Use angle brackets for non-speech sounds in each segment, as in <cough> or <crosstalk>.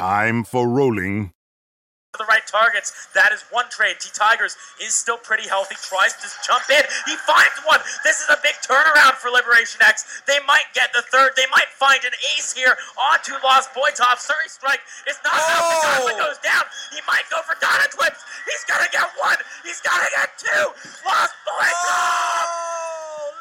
Time for rolling the right targets. That is one trade. T Tigers is still pretty healthy. Tries to jump in. He finds one. This is a big turnaround for Liberation X. They might get the third. They might find an ace here onto Lost Boytov. Surrey strike is not oh. enough. The goes down. He might go for Donna Twips. He's gonna get one. He's gonna get two. Lost Boytov. Oh,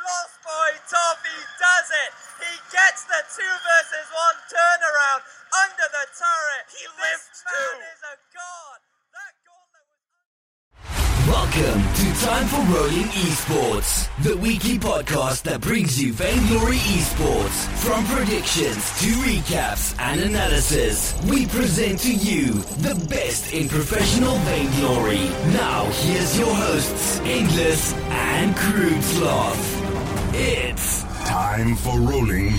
Lost Boytov. He does it. He gets the two versus one turnaround under the turret. He lives too. is a god. That Welcome to Time for Rolling Esports, the weekly podcast that brings you Vainglory Esports. From predictions to recaps and analysis, we present to you the best in professional Vainglory. Now, here's your hosts, Inglis and Crude Sloth. It's time for rolling.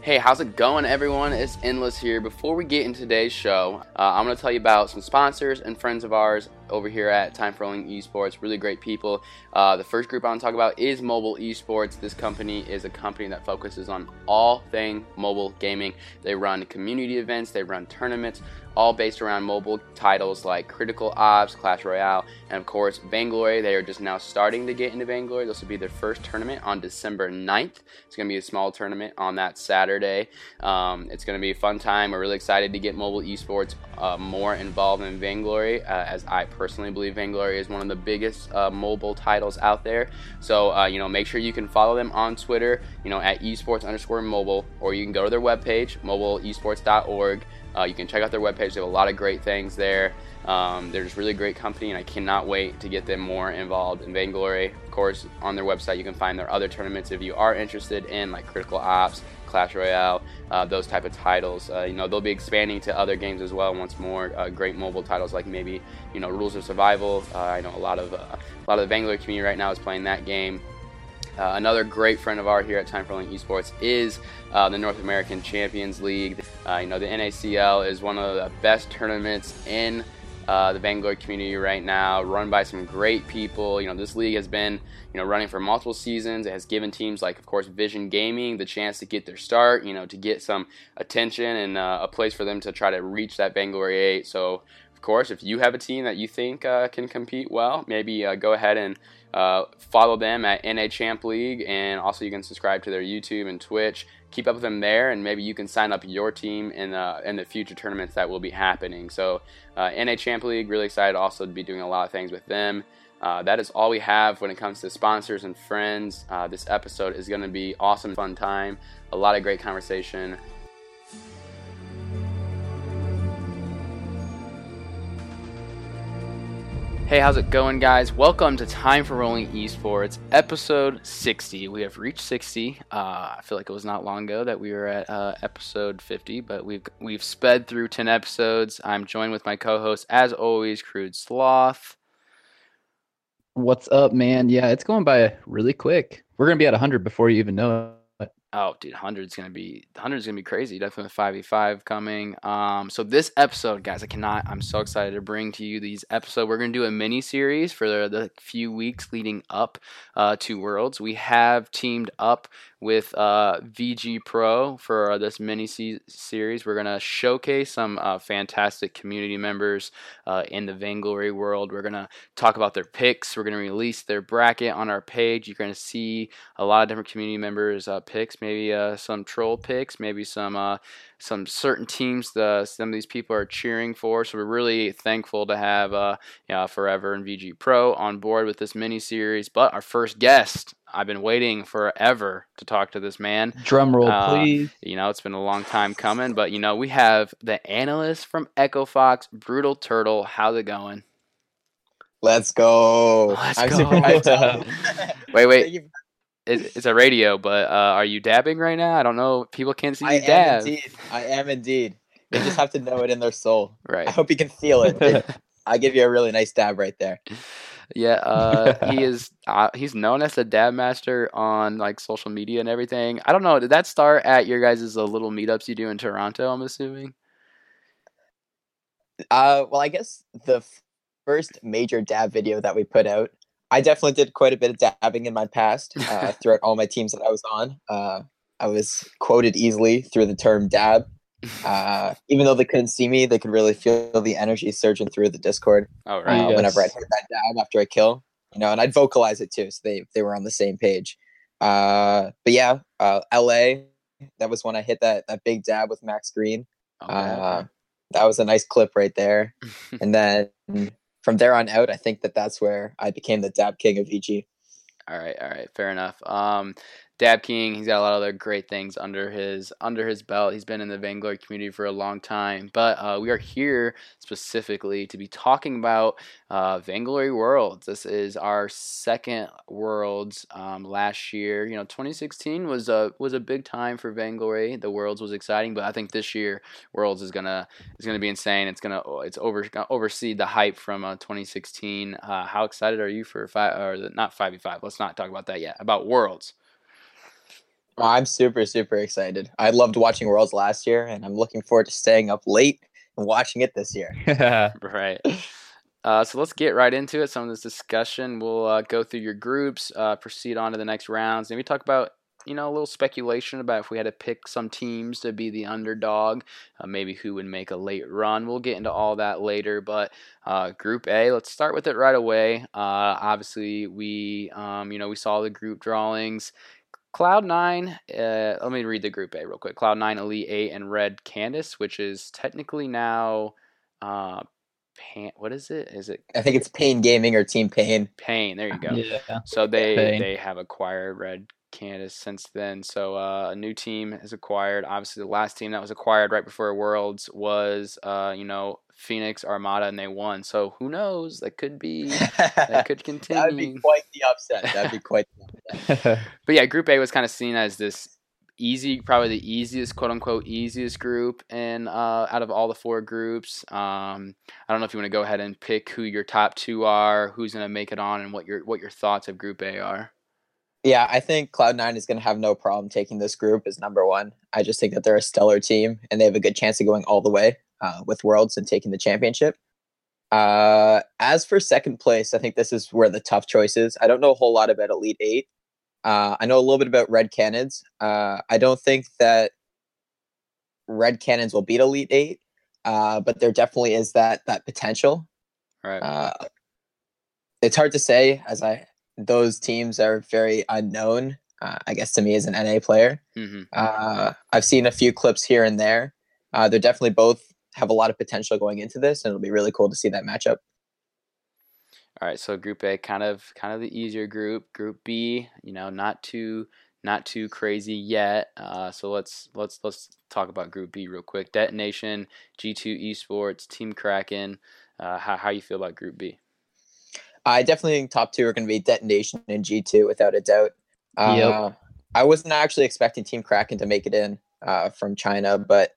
Hey, how's it going, everyone? It's Endless here. Before we get into today's show, uh, I'm going to tell you about some sponsors and friends of ours over here at Time for Rolling Esports. Really great people. Uh, the first group I want to talk about is Mobile Esports. This company is a company that focuses on all thing mobile gaming. They run community events, they run tournaments, all based around mobile titles like Critical Ops, Clash Royale, and of course Vainglory. They are just now starting to get into Vainglory. This will be their first tournament on December 9th. It's going to be a small tournament on that Saturday. Um, it's going to be a fun time. We're really excited to get mobile esports uh, more involved in Vainglory, uh, as I personally believe Vainglory is one of the biggest uh, mobile titles out there. So, uh, you know, make sure you can follow them on Twitter, you know, at esports underscore mobile, or you can go to their webpage, mobileesports.org. Uh, you can check out their webpage. They have a lot of great things there. Um, they're just really great company, and I cannot wait to get them more involved in Vainglory. Of course, on their website, you can find their other tournaments if you are interested in like Critical Ops, Clash Royale, uh, those type of titles. Uh, you know, they'll be expanding to other games as well once more. Uh, great mobile titles like maybe you know Rules of Survival. Uh, I know a lot of uh, a lot of the Vainglory community right now is playing that game. Uh, another great friend of ours here at Time for Rolling Esports is uh, the North American Champions League. Uh, you know, the NACL is one of the best tournaments in uh, the Vainglory community right now, run by some great people. You know, this league has been, you know, running for multiple seasons. It has given teams like, of course, Vision Gaming the chance to get their start, you know, to get some attention and uh, a place for them to try to reach that Vainglory 8. So, of course, if you have a team that you think uh, can compete well, maybe go ahead and uh, follow them at NA Champ League, and also you can subscribe to their YouTube and Twitch. Keep up with them there, and maybe you can sign up your team in the in the future tournaments that will be happening. So, uh, NA Champ League, really excited also to be doing a lot of things with them. Uh, that is all we have when it comes to sponsors and friends. Uh, this episode is going to be awesome, fun time, a lot of great conversation. Hey, how's it going, guys? Welcome to Time for Rolling Esports, episode 60. We have reached 60. Uh, I feel like it was not long ago that we were at uh, episode 50, but we've we've sped through 10 episodes. I'm joined with my co-host, as always, Crude Sloth. What's up, man? Yeah, it's going by really quick. We're gonna be at 100 before you even know it. Oh, dude, hundred's gonna be hundred's gonna be crazy. Definitely five v five coming. Um, so this episode, guys, I cannot. I'm so excited to bring to you these episode. We're gonna do a mini series for the, the few weeks leading up uh, to Worlds. We have teamed up with uh, VG Pro for uh, this mini se- series. We're gonna showcase some uh, fantastic community members uh, in the Vainglory world. We're gonna talk about their picks. We're gonna release their bracket on our page. You're gonna see a lot of different community members' uh, picks. Maybe uh, some troll picks. Maybe some some certain teams the some of these people are cheering for. So we're really thankful to have uh, you know, Forever and VG Pro on board with this mini series. But our first guest, I've been waiting forever to talk to this man. Drum roll, Uh, please. You know, it's been a long time coming, but you know, we have the analyst from Echo Fox, Brutal Turtle. How's it going? Let's go. Let's go. super hyped up. Wait, wait. It's a radio, but uh, are you dabbing right now? I don't know. People can't see I you am dab. indeed. I am indeed. They just have to know it in their soul. Right. I hope you can feel it. <laughs> I give you a really nice dab right there. Yeah, uh, he <laughs> is. Uh, he's known as the dab master on like social media and everything. I don't know. Did that start at your guys' uh, little meetups you do in Toronto? I'm assuming. Uh, well, I guess the f- first major dab video that we put out, I definitely did quite a bit of dabbing in my past uh, <laughs> throughout all my teams that I was on. Uh, I was quoted easily through the term dab. <laughs> Uh, even though they couldn't see me, they could really feel the energy surging through the Discord Oh uh, right. whenever I'd hit that dab after I kill. You know, and I'd vocalize it too, so they they were on the same page. Uh, but yeah, uh, LA, that was when I hit that that big dab with Max Green. Okay. Uh, that was a nice clip right there. <laughs> and then from there on out, I think that that's where I became the dab king of E VG. All right, all right, fair enough. Um, Dab King, he's got a lot of other great things under his under his belt. He's been in the Vainglory community for a long time, but uh, we are here specifically to be talking about uh, Worlds. This is our second Worlds um, last year. You know, 2016 was a was a big time for Vainglory. The Worlds was exciting, but I think this year Worlds is gonna is gonna be insane. It's gonna it's over gonna oversee the hype from uh, 2016. Uh, how excited are you for five or not five v five? Let's not talk about that yet. About Worlds. I'm super, super excited. I loved watching Worlds last year, and I'm looking forward to staying up late and watching it this year. <laughs> <laughs> Right. Uh, so let's get right into it. Some of this discussion. We'll uh, go through your groups, uh, proceed on to the next rounds, and we talk about you know a little speculation about if we had to pick some teams to be the underdog, uh, maybe who would make a late run. We'll get into all that later. But uh, Group A, let's start with it right away. Uh, obviously, we um, you know we saw the group drawings. Cloud Nine. Uh, let me read the Group A real quick. Cloud Nine, Elite Eight, and Red Cannons, which is technically now. Uh, Pan, what is it? Is it I think it's Pain Gaming or Team Pain. Pain? There you go. Yeah. So they Pain. they have acquired Red Cannons since then. So uh, a new team is acquired. Obviously, the last team that was acquired right before Worlds was uh, you know Phoenix Armada, and they won. So who knows? That could be that could <laughs> continue. that would be quite the upset. That'd be quite the upset. But yeah, Group A was kind of seen as this easy, probably the easiest, quote unquote, easiest group, and uh, out of all the four groups, um, I don't know if you want to go ahead and pick who your top two are, who's going to make it on, and what your what your thoughts of Group A are. Yeah, I think Cloud9 is going to have no problem taking this group as number one. I just think that they're a stellar team and they have a good chance of going all the way uh, with Worlds and taking the championship. Uh, as for second place, I think this is where the tough choice is. I don't know a whole lot about Elite Eight. Uh, I know a little bit about Red Cannons. Uh, I don't think that Red Cannons will beat Elite Eight, uh, but there definitely is that that potential. Right. Uh, it's hard to say as I those teams are very unknown. Uh, I guess to me as an NA player, hmm uh, I've seen a few clips here and there. Uh, they're definitely both have a lot of potential going into this, and it'll be really cool to see that matchup. All right. So Group A, kind of kind of the easier group. Group B, you know, not too not too crazy yet. Uh, so let's let's let's talk about Group B real quick. Detonation, G2 Esports, Team Kraken. Uh, how how you feel about Group B? I definitely think top two are going to be Detonation and G two without a doubt. Uh, Yep. I wasn't actually expecting Team Kraken to make it in uh, from China, but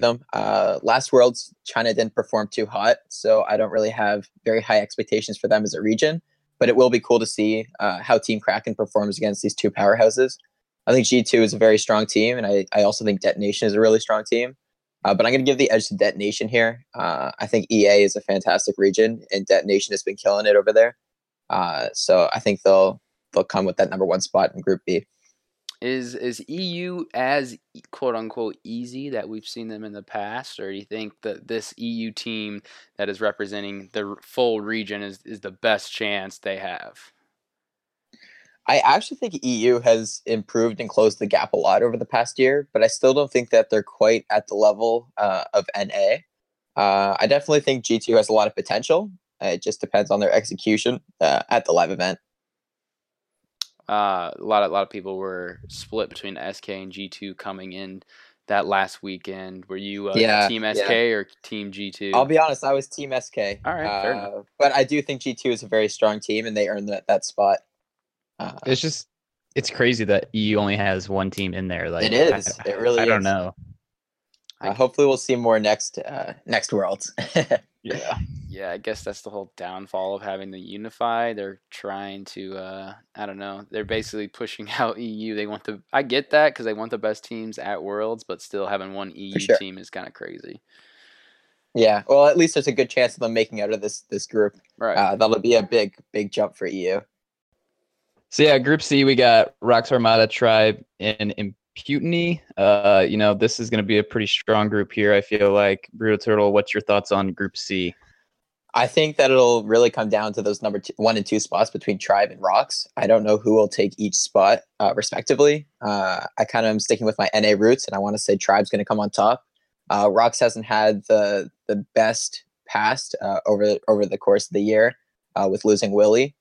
them uh, last Worlds China didn't perform too hot, so I don't really have very high expectations for them as a region. But it will be cool to see uh, how Team Kraken performs against these two powerhouses. I think G two is a very strong team, and I, I also think Detonation is a really strong team. Uh, but I'm going to give the edge to Detonation here. Uh, I think EA is a fantastic region, and Detonation has been killing it over there. Uh, so I think they'll they'll come with that number one spot in Group B. Is is EU as quote unquote easy that we've seen them in the past, or do you think that this EU team that is representing the full region is, is the best chance they have? I actually think EU has improved and closed the gap a lot over the past year, but I still don't think that they're quite at the level uh, of NA. Uh, I definitely think G2 has a lot of potential. It just depends on their execution uh, at the live event. Uh, a lot of a lot of people were split between SK and G2 coming in that last weekend. Were you uh, Yeah, Team yeah. SK or Team G2? I'll be honest, I was Team SK. All right, fair enough. uh, but I do think G2 is a very strong team, and they earned that, that spot. Uh, It's just it's crazy that EU only has one team in there. Like It is. I, It really I don't know. uh, hopefully, we'll see more next uh, next Worlds. <laughs> Yeah. yeah, I guess that's the whole downfall of having the unify. They're trying to, uh, I don't know, they're basically pushing <laughs> out EU. They want the, I get that because they want the best teams at Worlds, but still having one EU sure. team is kind of crazy. Yeah, well, at least there's a good chance of them making out of this this group. Right. Uh, that'll be a big big jump for EU. So yeah, Group C, we got Rox Armada Tribe and Impunity. Uh, you know, this is going to be a pretty strong group here. I feel like Brutal Turtle. What's your thoughts on Group C? I think that it'll really come down to those number two, one and two spots between Tribe and Rox. I don't know who will take each spot uh, respectively. Uh, I kind of am sticking with my NA roots, and I want to say Tribe's going to come on top. Uh, Rox hasn't had the the best past uh, over over the course of the year uh, with losing Willie,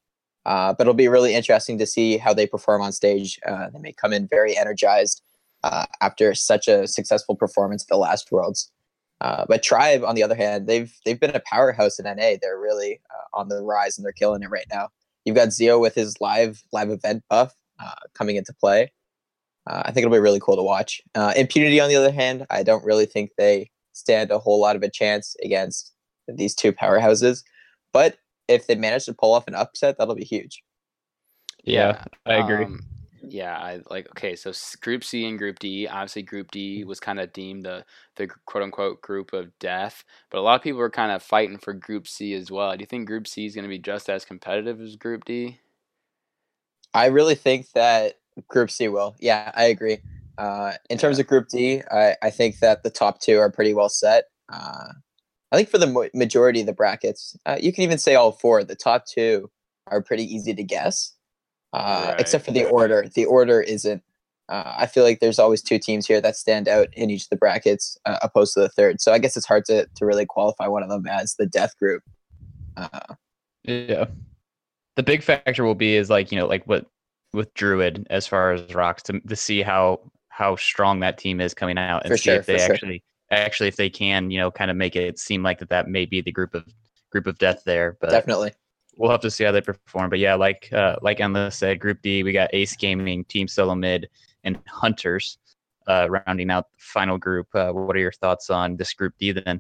uh, but it'll be really interesting to see how they perform on stage. Uh, they may come in very energized uh, after such a successful performance at the last Worlds. Uh, but Tribe, on the other hand, they've they've been a powerhouse in NA. They're really uh, on the rise and they're killing it right now. You've got Zeo with his live live event buff uh, coming into play. I think it'll be really cool to watch. Impunity, on the other hand, I don't really think they stand a whole lot of a chance against these two powerhouses. But if they manage to pull off an upset, that'll be huge. Yeah, I agree. Um, yeah, I like okay. So Group C and Group D. Obviously, Group D was kind of deemed the the quote unquote group of death, but a lot of people were kind of fighting for Group C as well. Do you think Group C is going to be just as competitive as Group D? I really think that Group C will. Yeah, I agree. Uh, in terms of Group D, I, I think that the top two are pretty well set. Uh, I think for the majority of the brackets, uh, you can even say all four. The top two are pretty easy to guess, uh, except for the order. The order isn't. Uh, I feel like there's always two teams here that stand out in each of the brackets, uh, opposed to the third. So I guess it's hard to to really qualify one of them as the death group. Uh, Yeah. The big factor will be is like, you know, like what with Druid as far as rocks to to see how how strong that team is coming out and For see sure, if they actually. sure. Actually if they can, you know, kind of make it seem like that that may be the group of group of death there. But definitely. we'll have to see how they perform. But yeah, like uh, like Emma said, Group D, we got Ace Gaming, Team Solo Mid, and Hunters uh, rounding out the final group. Uh, what are your thoughts on this Group D then?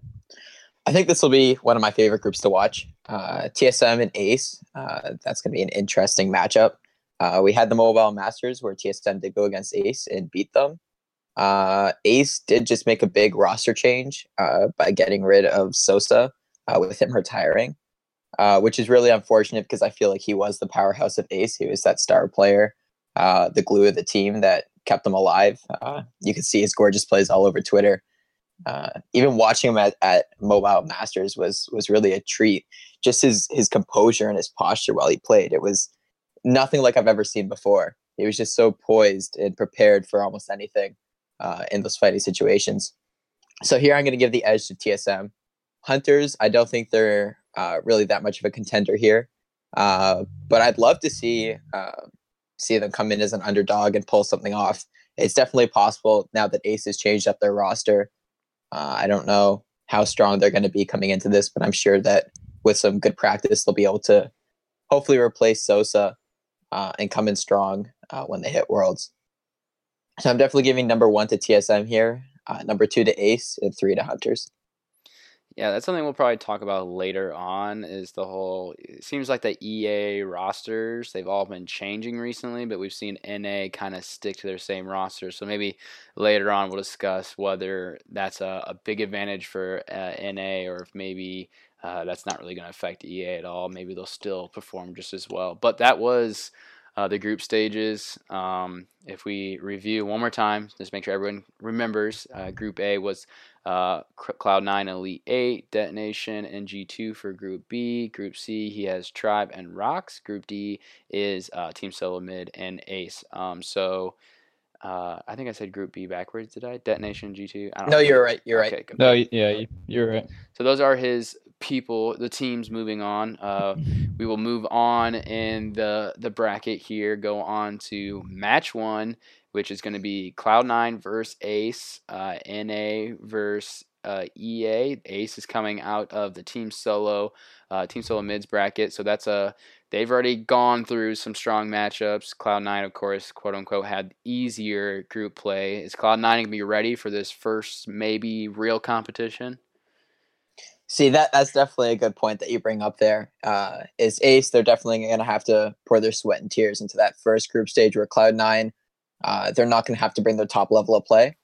I think this will be one of my favorite groups to watch. Uh, TSM and Ace. Uh, that's going to be an interesting matchup. Uh, we had the Mobile Masters where TSM did go against Ace and beat them. Uh, Ace did just make a big roster change uh, by getting rid of Sosa uh, with him retiring, uh, which is really unfortunate because I feel like he was the powerhouse of Ace. He was that star player, uh, the glue of the team that kept them alive. Uh, you could see his gorgeous plays all over Twitter even watching him at, at Mobile Masters was was really a treat. Just his his composure and his posture while he played, it was nothing like I've ever seen before. He was just so poised and prepared for almost anything uh, in those fighting situations. So here I'm going to give the edge to TSM. Hunters, I don't think they're uh, really that much of a contender here, uh, but I'd love to see uh, see them come in as an underdog and pull something off. It's definitely possible now that Ace has changed up their roster. Uh, I don't know how strong they're going to be coming into this, but I'm sure that with some good practice, they'll be able to hopefully replace Sosa uh, and come in strong when they hit Worlds. So I'm definitely giving number one to TSM here, uh, number two to Ace, and three to Hunters. Yeah, that's something we'll probably talk about later on. Is the whole? It seems like the EA rosters they've all been changing recently, but we've seen NA kind of stick to their same roster. So maybe later on we'll discuss whether that's a, a big advantage for uh, NA or if maybe uh, that's not really going to affect EA at all. Maybe they'll still perform just as well. But that was uh, the group stages. Um, if we review one more time, just make sure everyone remembers. Uh, group A was uh, Cloud9 Elite 8, Detonation, and G2 for Group B. Group C, he has Tribe and Rocks. Group D is uh, Team Solo Mid and Ace. Um, so uh, I think I said Group B backwards, did I? Detonation, G2? I don't No, know. you're right. You're Okay, right. good. No, yeah, you're right. So those are his people, the teams moving on. Uh, <laughs> we will move on in the the bracket here. Go on to match one, which is going to be Cloud Nine versus Ace, uh, NA versus uh, EA. Ace is coming out of the Team Solo, uh, Team Solo mids bracket. So that's a they've already gone through some strong matchups. Cloud Nine, of course, quote unquote, had easier group play. Is Cloud Nine gonna be ready for this first maybe real competition? See that that's definitely a good point that you bring up there. Uh, is Ace? They're definitely going to have to pour their sweat and tears into that first group stage where Cloud Nine. Uh, they're not going to have to bring their top level of play.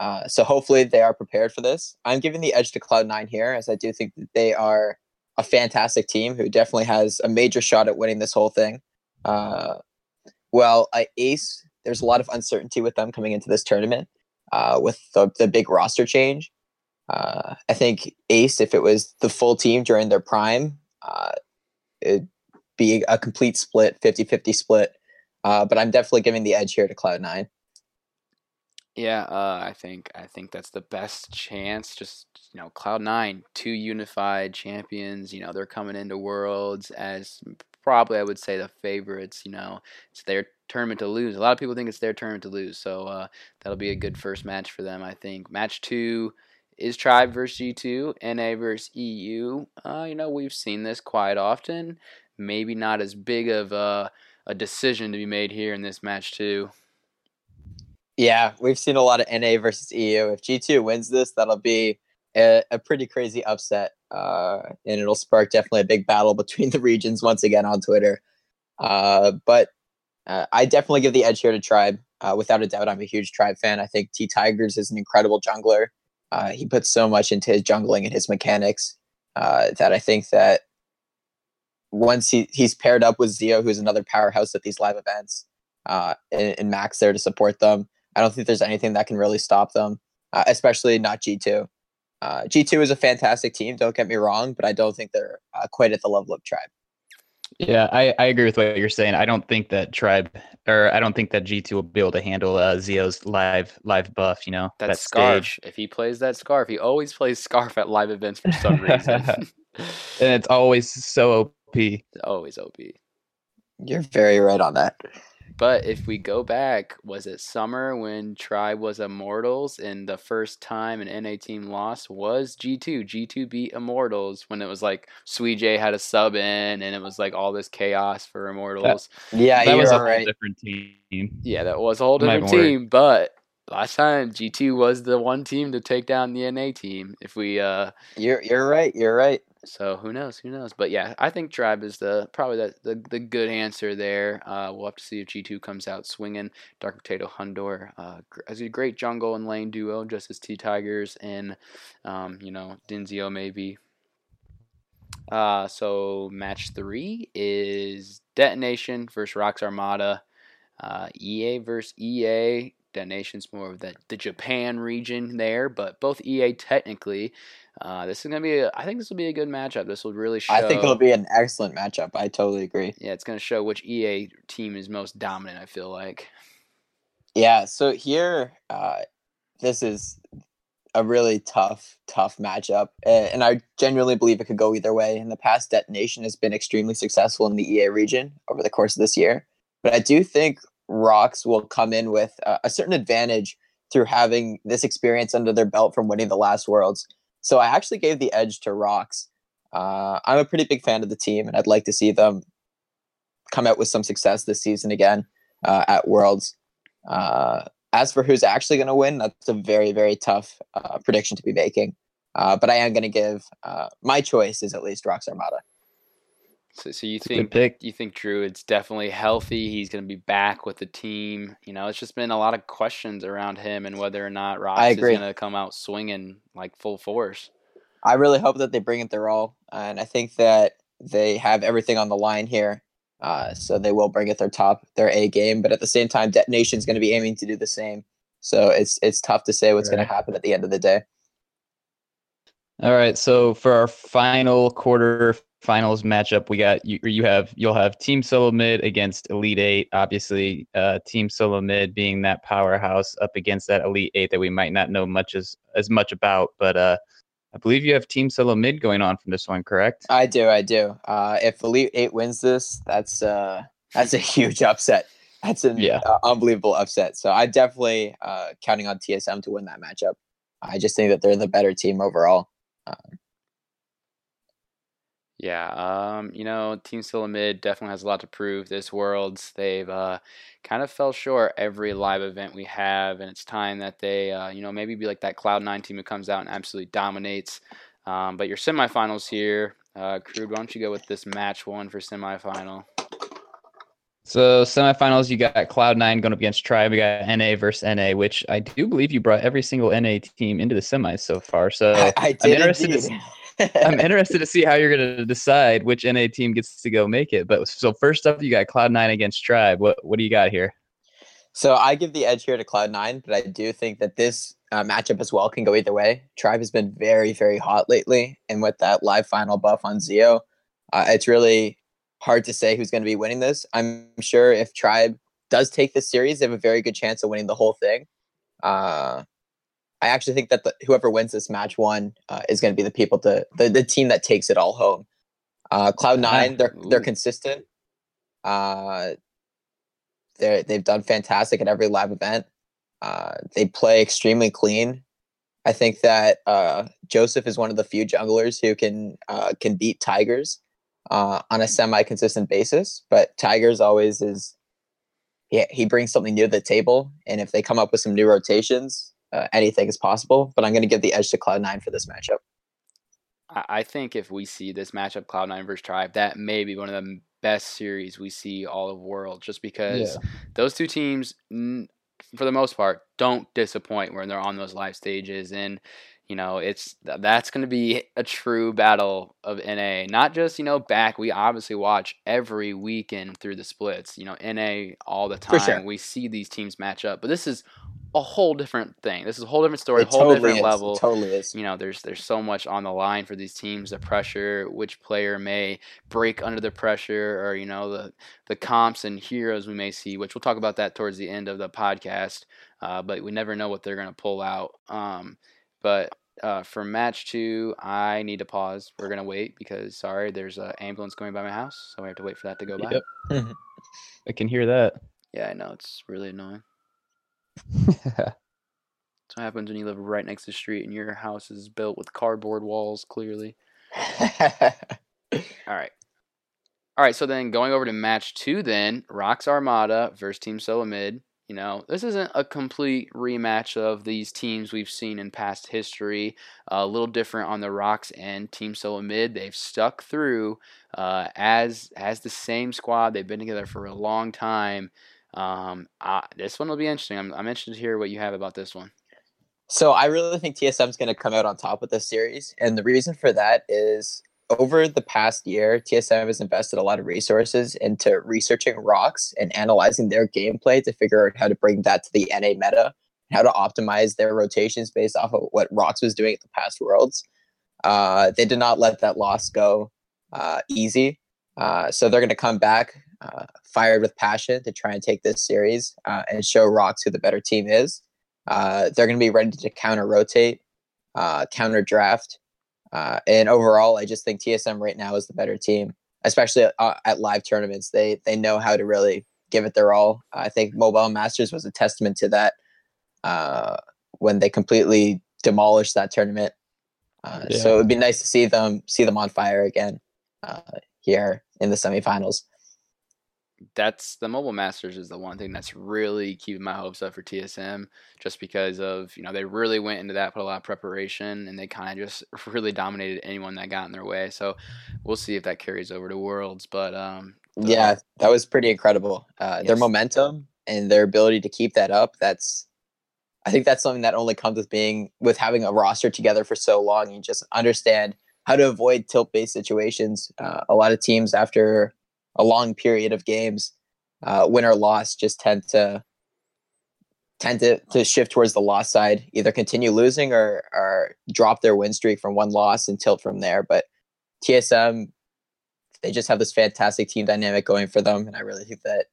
Uh, so hopefully they are prepared for this. I'm giving the edge to Cloud9 here, as I do think that they are a fantastic team who definitely has a major shot at winning this whole thing. Uh, well, I Ace, there's a lot of uncertainty with them coming into this tournament uh, with the, the big roster change. Uh, I think Ace, if it was the full team during their prime, uh, it'd be a complete split, 50 50 split. Uh, but I'm definitely giving the edge here to Cloud9. Yeah, uh, I think I think that's the best chance. Just you know, Cloud Nine, two unified champions. You know, they're coming into Worlds as probably I would say the favorites. You know, it's their tournament to lose. A lot of people think it's their tournament to lose, so uh, that'll be a good first match for them. I think match two is Tribe versus G2, NA versus EU. Uh, you know, we've seen this quite often. Maybe not as big of a, a decision to be made here in this match too. Yeah, we've seen a lot of NA versus EU. If G2 wins this, that'll be a, a pretty crazy upset. Uh, and it'll spark definitely a big battle between <laughs> the regions once again on Twitter. Uh, but uh, I definitely give the edge here to Tribe. Uh, without a doubt, I'm a huge Tribe fan. I think T Tigers is an incredible jungler. Uh, he puts so much into his jungling and his mechanics uh, that I think that once he, he's paired up with Zeo, who's another powerhouse at these live events, and, and Max there to support them, I don't think there's anything that can really stop them, uh, especially not G2. Uh, G2 is a fantastic team, don't get me wrong, but I don't think they're uh, quite at the level of Tribe. Yeah, I, I agree with what you're saying. I don't think that Tribe, or I don't think that G2 will be able to handle uh, Zeo's live live buff. You know that, that scarf. Stage. If he plays that scarf, he always <laughs> plays scarf at live events for some reason. <laughs> <laughs> and it's always so OP. It's always OP. You're very right on that. But if we go back, was it summer when Tribe was Immortals and the first time an NA team lost was G2. G2 beat Immortals when it was like J had a sub in and it was like all this chaos for Immortals. That, yeah, that was a right. different team. Yeah, that was a whole different team. But last time G2 was the one team to take down the NA team. If we uh You're you're right. You're right. So who knows? Who knows? But yeah, I think Tribe is the probably the the, the good answer there. Uh, we'll have to see if G two comes out swinging. Dark Potato Hundor uh, as a great jungle and lane duo, just as T Tigers and um, you know Dinzio maybe. Uh, so match three is Detonation versus Rox Armada. Uh, EA versus EA. Detonation's more of the, the Japan region there, but both EA technically uh, this is gonna be. A, I think this will be a good matchup. This will really show. I think it'll be an excellent matchup. I totally agree. Yeah, it's gonna show which EA team is most dominant. I feel like. Yeah. So here, uh, this is a really tough, tough matchup, and I genuinely believe it could go either way. In the past, Detonation has been extremely successful in the EA region over the course of this year, but I do think Rox will come in with uh, a certain advantage through having this experience under their belt from winning the last Worlds. So I actually gave the edge to Rox. Uh, I'm a pretty big fan of the team, and I'd like to see them come out with some success this season again uh, at Worlds. Uh, as for who's actually going to win, that's a very, very tough uh, prediction to be making. Uh, but I am going to give uh, my choice is at least Rox Armada. So, so you think you think Druid's definitely healthy? He's going to be back with the team. You know, it's just been a lot of questions around him and whether or not Rox is going to come out swinging like full force. I really hope that they bring it their all, and I think that they have everything on the line here. Uh, so they will bring it their top, their A game. But at the same time, Detonation is going to be aiming to do the same. So it's it's tough to say what's right. going to happen at the end of the day. All right. So for our final quarter finals matchup, we got you. You have you'll have Team Solo Mid against Elite Eight. Obviously, uh, Team Solo Mid being that powerhouse up against that Elite Eight that we might not know much as as much about. But uh, I believe you have Team Solo Mid going on from this one, correct? I do. I do. Uh, if Elite Eight wins this, that's uh, that's a huge upset. That's an yeah. uh, unbelievable upset. So I definitely uh, counting on TSM to win that matchup. I just think that they're the better team overall. Um, yeah, um, you know, Team Mid definitely has a lot to prove this Worlds. They've uh, kind of fell short every live event we have, and it's time that they, uh, you know, maybe be like that Cloud9 team who comes out and absolutely dominates. Um, but your semifinals here, uh, Crude, why don't you go with this match one for semifinal? So semifinals, you got Cloud Nine going up against Tribe. We got NA versus NA, which I do believe you brought every single NA team into the semis so far. So I, <laughs> I I'm did interested. I'm <laughs> interested to see how you're going to decide which NA team gets to go make it. But so first up, you got Cloud Nine against Tribe. What what do you got here? So I give the edge here to Cloud Nine, but I do think that this uh, matchup as well can go either way. Tribe has been very, very hot lately, and with that live final buff on Zeo, uh, it's really hard to say who's going to be winning this. I'm sure if Tribe does take this series, they have a very good chance of winning the whole thing. Uh, I actually think that the, whoever wins this match one uh, is going to be the people to the, the team that takes it all home. Uh, Cloud Nine, they're they're consistent. Uh, they they've done fantastic at every live event. Uh, they play extremely clean. I think that uh, Joseph is one of the few junglers who can uh, can beat Tigers uh, on a semi-consistent basis. But Tigers always is, yeah, he brings something new to the table, and if they come up with some new rotations, uh, anything is possible. But I'm going to give the edge to Cloud Nine for this matchup. I think if we see this matchup, Cloud Nine versus Tribe, that may be one of the best series we see all of World, just because those two teams, for the most part, don't disappoint when they're on those live stages, and you know it's that's going to be a true battle of NA. Not just you know back, we obviously watch every weekend through the splits. You know NA all the time. sure. We see these teams match up, but this is a whole different thing. This is a whole different story, a whole totally different is. level It totally is. you know there's there's so much on the line for these teams the pressure which player may break under the pressure or you know the the comps and heroes we may see which we'll talk about that towards the end of the podcast uh, but we never know what they're going to pull out um, but uh, for match two i need to pause we're going to wait because sorry there's an ambulance going by my house so we have to wait for that to go by Yep. <laughs> I can hear that. yeah i know it's really annoying <laughs> That's what happens when you live right next to the street and your house is built with cardboard walls clearly <laughs> All right. All right, so then going over to match two, then Rox Armada versus Team Solo Mid. You know, this isn't a complete rematch of these teams we've seen in past history. a little different on the Rox and Team Solo Mid. They've stuck through uh, as as the same squad. They've been together for a long time. Um, this one will be interesting. I'm, I'm interested to hear what you have about this one. So I really think TSM is going to come out on top with this series, and the reason for that is over the past year, TSM has invested a lot of resources into researching rocks and analyzing their gameplay to figure out how to bring that to the NA meta, how to optimize their rotations based off of what Rox was doing at the past Worlds. Uh, they did not let that loss go uh, easy, uh, so they're going to come back uh, fired with passion to try and take this series uh, and show Rox who the better team is. Uh, they're going to be ready to counter rotate, uh, counter draft, uh, and overall, I just think TSM right now is the better team, especially uh, at live tournaments. They they know how to really give it their all. I think Mobile Masters was a testament to that uh, when they completely demolished that tournament. Uh, Yeah. So it would be nice to see them see them on fire again uh, here in the semifinals. that's the mobile masters is the one thing that's really keeping my hopes up for TSM just because of you know they really went into that put a lot of preparation and they kind of just <laughs> really dominated anyone that got in their way so we'll see if that carries over to worlds but um Yeah, that was pretty incredible. Uh, Their momentum and their ability to keep that up. That's, I think that's something that only comes with being with having a roster together for so long. You just understand how to avoid tilt-based situations. Uh, a lot of teams after a long period of games, uh, win or loss, just tend to tend to, to shift towards the loss side, either continue losing or or drop their win streak from one loss and tilt from there. But TSM they just have this fantastic team dynamic going for them, and I really think that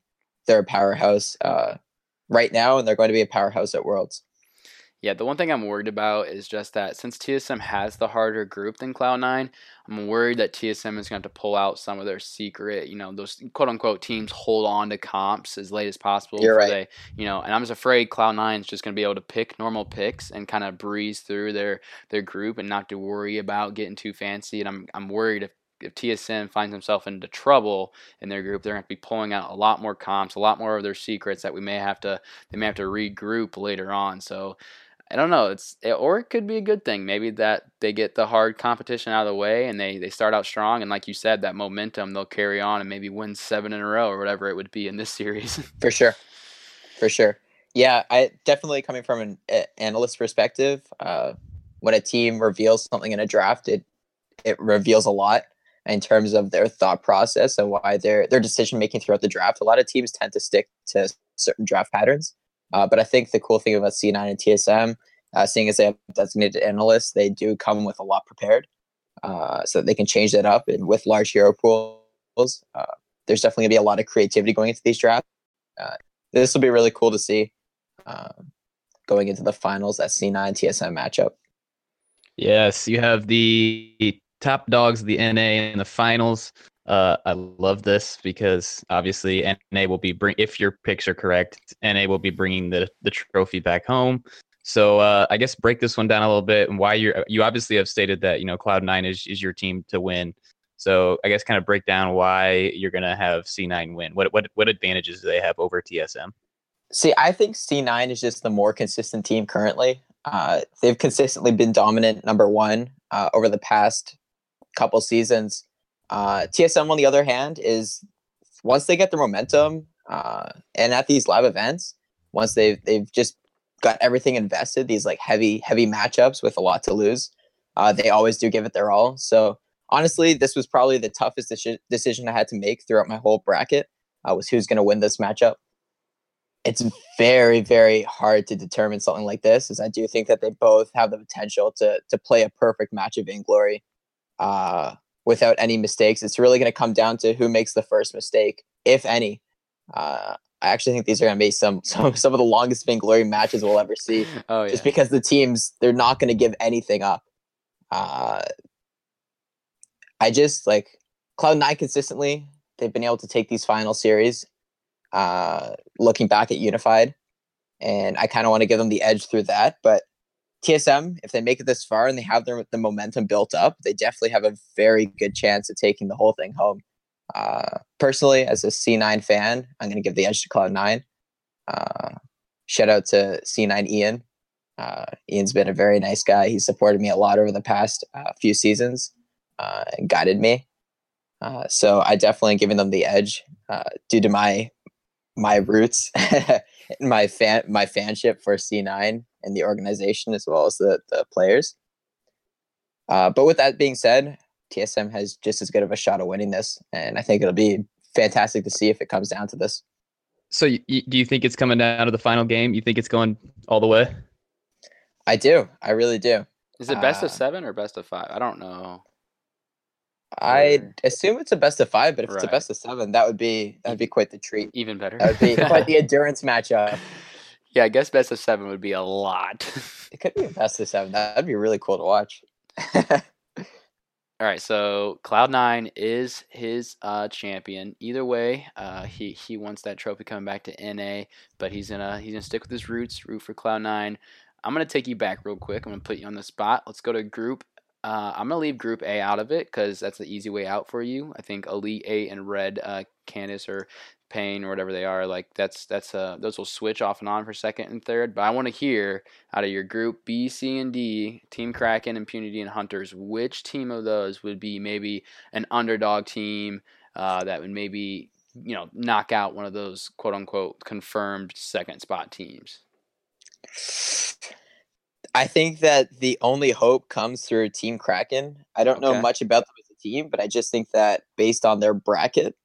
they're a powerhouse uh, right now, and they're going to be a powerhouse at Worlds. Yeah, the one thing I'm worried about is just that since TSM has the harder group than Cloud9, I'm worried that TSM is going to have to pull out some of their secret, you know, those quote unquote teams hold on to comps as late as possible. You're right. They, you know, and I'm just afraid Cloud9 is just going to be able to pick normal picks and kind of breeze through their their group and not to worry about getting too fancy. And I'm I'm worried if if TSM finds himself into trouble in their group, they're going to be pulling out a lot more comps, a lot more of their secrets that we may have to they may have to regroup later on. So I don't know. It's it, or it could be a good thing. Maybe that they get the hard competition out of the way and they they start out strong and like you said, that momentum they'll carry on and maybe win seven in a row or whatever it would be in this <laughs> series. For sure, for sure. Yeah, I definitely coming from an analyst perspective. Uh, when a team reveals something in a draft, it it reveals a lot in terms of their thought process and why their their decision making throughout the draft. A lot of teams tend to stick to certain draft patterns, uh, but I think the cool thing about C9 and TSM, uh, seeing as they have designated analysts, they do come with a lot prepared, uh, so that they can change that up. And with large hero pools, uh, there's definitely gonna be a lot of creativity going into these drafts. Uh, this will be really cool to see um, going into the finals. That C9 TSM matchup. Yes, you have the top dogs of the NA in the finals. Uh, I love this because obviously NA will be bring if your picks are correct, NA will be bringing the the trophy back home. So uh, I guess break this one down a little bit and why you're you obviously have stated that you know Cloud Nine is is your team to win. So I guess kind of break down why you're gonna have C9 win. What what what advantages do they have over TSM? See, I think C9 is just the more consistent team currently. Uh, they've consistently been dominant number one uh, over the past couple seasons. Uh, TSM, on the other hand, is once they get the momentum uh, and at these live events, once they've they've just got everything invested, these like heavy heavy matchups with a lot to lose, uh, they always do give it their all. So honestly, this was probably the toughest deci- decision I had to make throughout my whole bracket. Uh, was who's going to win this matchup. It's very very hard to determine something like this, as I do think that they both have the potential to to play a perfect match of Vainglory. uh, without any mistakes. It's really going to come down to who makes the first mistake, if any. Uh, I actually think these are going to be some, <laughs> some some of the longest Vainglory glory matches we'll ever see, <laughs> oh yeah. just because the teams they're not going to give anything up. Uh, I just like Cloud Nine consistently. They've been able to take these final series. Uh, looking back at Unified, and I kind of want to give them the edge through that. But TSM, if they make it this far and they have their the momentum built up, they definitely have a very good chance of taking the whole thing home. Uh, personally, as a C9 fan, I'm going to give the edge to Cloud9. Uh, shout out to C9 Ian. Uh, Ian's been a very nice guy. He's supported me a lot over the past uh, few seasons uh, and guided me. Uh, so I definitely am giving them the edge uh, due to my my roots, <laughs> my fan my fanship for C9 and the organization as well as the the players. Uh, but with that being said, TSM has just as good of a shot of winning this, and I think it'll be fantastic to see if it comes down to this. So y- y- do you think it's coming down to the final game? You think it's going all the way? I do. I really do. Is it best uh, of seven or best of five? I don't know. I assume it's a best of five, but if it's a best of seven, that would be that would be quite the treat. Even better. That would be quite <laughs> the endurance matchup. Yeah, I guess best of seven would be a lot. <laughs> It could be a best of seven. That'd be really cool to watch. All right, so Cloud Nine is his uh, champion. Either way, uh, he he wants that trophy coming back to NA, but he's gonna he's gonna stick with his roots, root for Cloud Nine. I'm gonna take you back real quick. I'm gonna put you on the spot. Let's go to Group. Uh, I'm gonna leave Group A out of it because that's the easy way out for you. I think Elite Eight and Red, uh, Cannons or Pain or whatever they are, like that's that's uh those will switch off and on for second and third. But I want to hear out of your group B, C, and D, Team Kraken, Impunity, and Hunters, which team of those would be maybe an underdog team uh, that would maybe you know knock out one of those quote unquote confirmed second spot teams? I think that the only hope comes through Team Kraken. I don't know much about them as a team, but I just think that based on their bracket,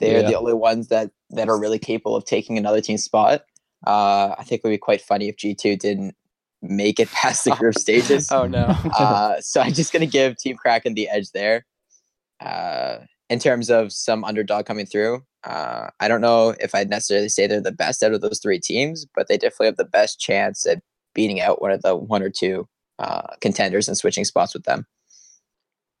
they're Yeah. the only ones that that are really capable of taking another team's spot. Uh, I think it would be quite funny if G two didn't make it <laughs> past the group stages. <laughs> Oh no. <laughs> uh, so I'm just gonna give Team Kraken the edge there. Uh, in terms of some underdog coming through, uh, I don't know if I'd necessarily say they're the best out of those three teams, but they definitely have the best chance at beating out one of the one or two uh, contenders and switching spots with them.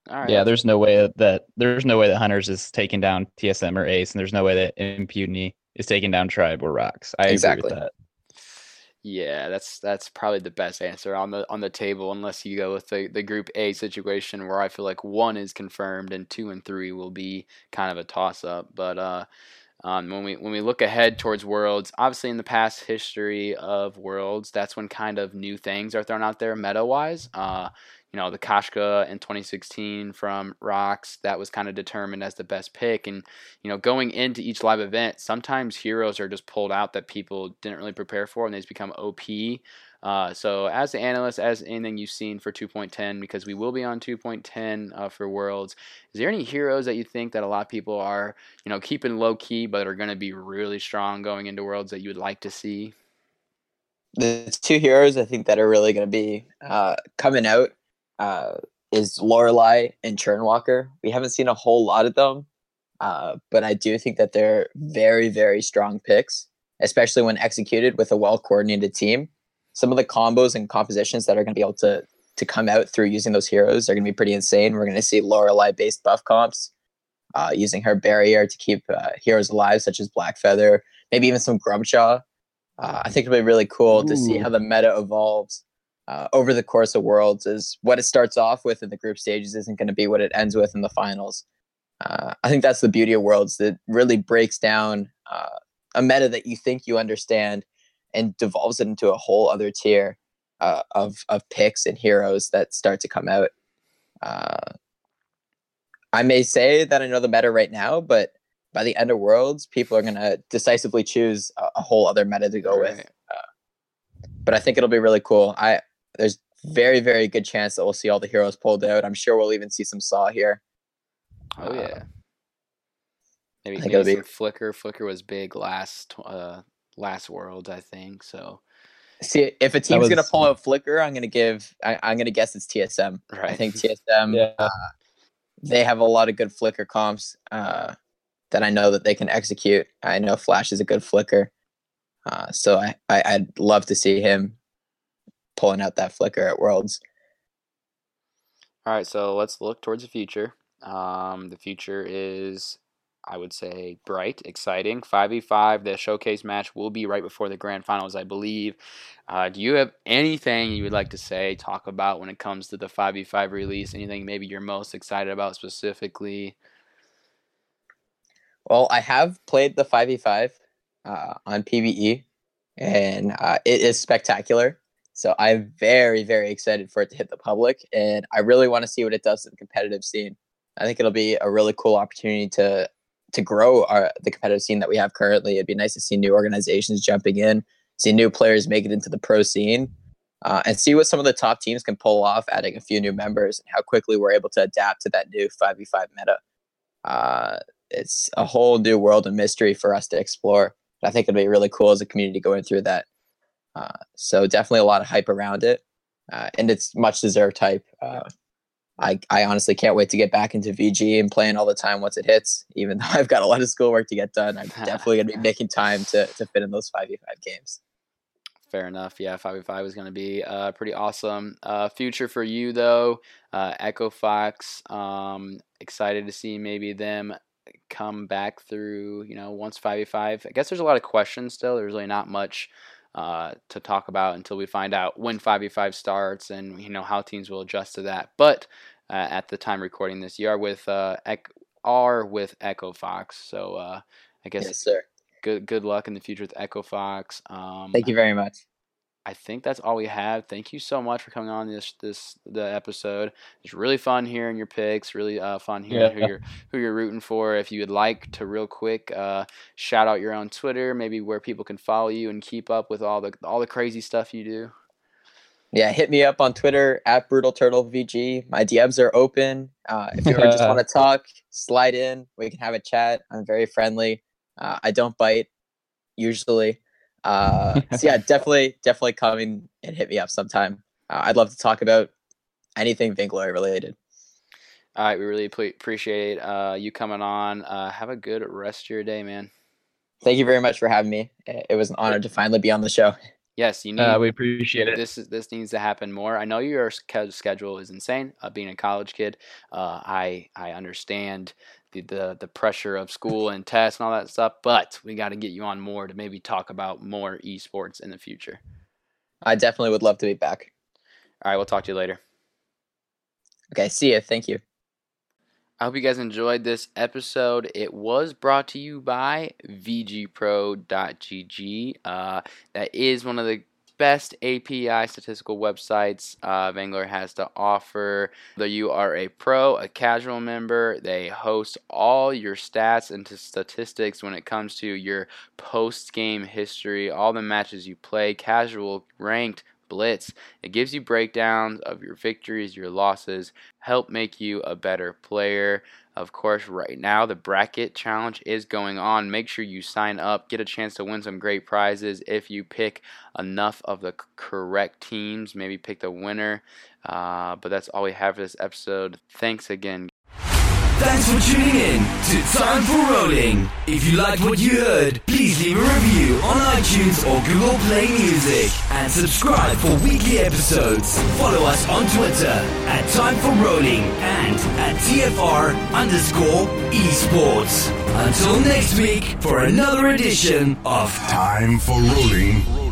All right. Yeah, there's no way that there's no way that Hunters is taking down TSM or Ace, and there's no way that Impunity is taking down Tribe or Rox. I Exactly. agree with that. Yeah, that's that's probably the best answer on the on the table, unless you go with the, the group A situation where I feel like one is confirmed and two and three will be kind of a toss up. But uh, Um, when we when we look ahead towards Worlds, obviously in the past history of Worlds, that's when kind of new things are thrown out there meta wise. Uh, you know, the Koshka in 2016 from Rox, that was kind of determined as the best pick. And, you know, going into each live event, sometimes heroes are just pulled out that people didn't really prepare for and they just become OP. Uh, so, as the analyst, as anything you've seen for 2.10, because we will be on 2.10 uh, for Worlds, is there any heroes that you think that a lot of people are, you know, keeping low key, but are going to be really strong going into Worlds that you would like to see? The two heroes I think that are really going to be uh, coming out uh, is Lorelai and Churnwalker. We haven't seen a whole lot of them, uh, but I do think that they're very, very strong picks, especially when executed with a well coordinated team some of the combos and compositions that are going to be able to to come out through using those heroes are going to be pretty insane. We're going to see Lorelai based buff comps, uh, using her barrier to keep uh, heroes alive, such as Blackfeather, maybe even some Grumpjaw. Uh, I think it'll be really cool Ooh. to see how the meta evolves uh, over the course of Worlds. Is what it starts off with in the group stages isn't going to be what it ends with in the finals. Uh, I think that's the beauty of Worlds that really breaks down uh, a meta that you think you understand and devolves it into a whole other tier uh, of of picks and heroes that start to come out. Uh, I may say that I know the meta right now, but by the end of Worlds, people are going to decisively choose a, a, whole other meta to go right. with. Uh, but I think it'll be really cool. I there's very very good chance that we'll see all the heroes pulled out. I'm sure we'll even see some Saw here. Oh yeah. Uh, maybe, maybe some be... Flicker. Flicker was big last uh, last Worlds, I think. So see if a team's was... gonna pull out Flicker, I'm gonna give. I, am gonna guess it's TSM. Right. I think TSM. yeah. Uh, they have a lot of good Flicker comps uh, that I know that they can execute. I know Flash is a good Flicker, uh, so I, I I'd love to see him pulling out that Flicker at Worlds. All right, so let's look towards the future. Um, the future is I would say bright, exciting. 5v5, the showcase match will be right before the grand finals, I believe. Uh, do you have anything you would like to say, talk about when it comes to the 5v5 release? Anything maybe you're most excited about specifically? Well, I have played the 5v5 uh, on PvE, and uh, it is spectacular. So I'm very, very excited for it to hit the public, and I really want to see what it does to the competitive scene. I think it'll be a really cool opportunity to to grow our the competitive scene that we have currently. It'd be nice to see new organizations jumping in, see new players make it into the pro scene, uh, and see what some of the top teams can pull off, adding a few new members and how quickly we're able to adapt to that new 5v5 meta. Uh, it's a whole new world of mystery for us to explore. I think it'd be really cool as a community going through that. Uh, so definitely a lot of hype around it, uh, and it's much deserved hype. Uh, I, I honestly can't wait to get back into VG and playing all the time once it hits. Even though <laughs> I've got a lot of schoolwork to get done, I'm definitely gonna be <laughs> making time to to fit in those five v five games. Fair enough. Yeah, five v five is gonna be uh, pretty awesome. Uh, future for you though, uh, Echo Fox. Um, excited to see maybe them come back through. You know, once five v five. I guess there's a lot of questions still. There's really not much. Uh, to talk about until we find out when 5v5 starts and you know how teams will adjust to that. But uh, at the time recording this, you are with uh, Ec- are with Echo Fox, so uh, I guess yes, sir. Good good luck in the future with Echo Fox. Um, Thank you very much. I think that's all we have. Thank you so much for coming on this this the episode. It's really fun hearing your picks. Really uh, fun hearing yeah. who you're who you're rooting for. If you would like to, real quick, uh, shout out your own Twitter, maybe where people can follow you and keep up with all the all the crazy stuff you do. Yeah, hit me up on Twitter at Brutal Turtle VG. My DMs are open. Uh, if you ever just <laughs> want to talk, slide in. We can have a chat. I'm very friendly. Uh, I don't bite usually. Uh, <laughs> so yeah, definitely, definitely come and hit me up sometime. Uh, I'd love to talk about anything Vainglory related. All right, we really appreciate uh, you coming on. Uh, have a good rest of your day, man. Thank you very much for having me. It was an honor to finally be on the show. Yes, you need. Uh, we appreciate it. This is this needs to happen more. I know your schedule is insane. Uh, being a college kid, uh, I I understand the, the the pressure of school and tests and all that stuff. But we got to get you on more to maybe talk about more esports in the future. I definitely would love to be back. All right, we'll talk to you later. Okay, see you. Thank you. I hope you guys enjoyed this episode. It was brought to you by VGPro.gg. Uh, that is one of the best API statistical websites uh, has to offer. Whether you are a pro, a casual member, they host all your stats and statistics when it comes to your post game history, all the matches you play, casual, ranked, blitz. It gives you breakdowns of your victories, your losses, help make you a better player. Of course, right now the bracket challenge is going on. Make sure you sign up, get a chance to win some great prizes if you pick enough of the correct teams. Maybe pick the winner. Uh, but that's all we have for this episode. Thanks again. Thanks for tuning in to Time for Rolling. If you liked what you heard, please leave a review on iTunes or Google Play Music and subscribe for weekly episodes. Follow us on Twitter at Time for Rolling and at TFR underscore esports. Until next week for another edition of Time for rolling.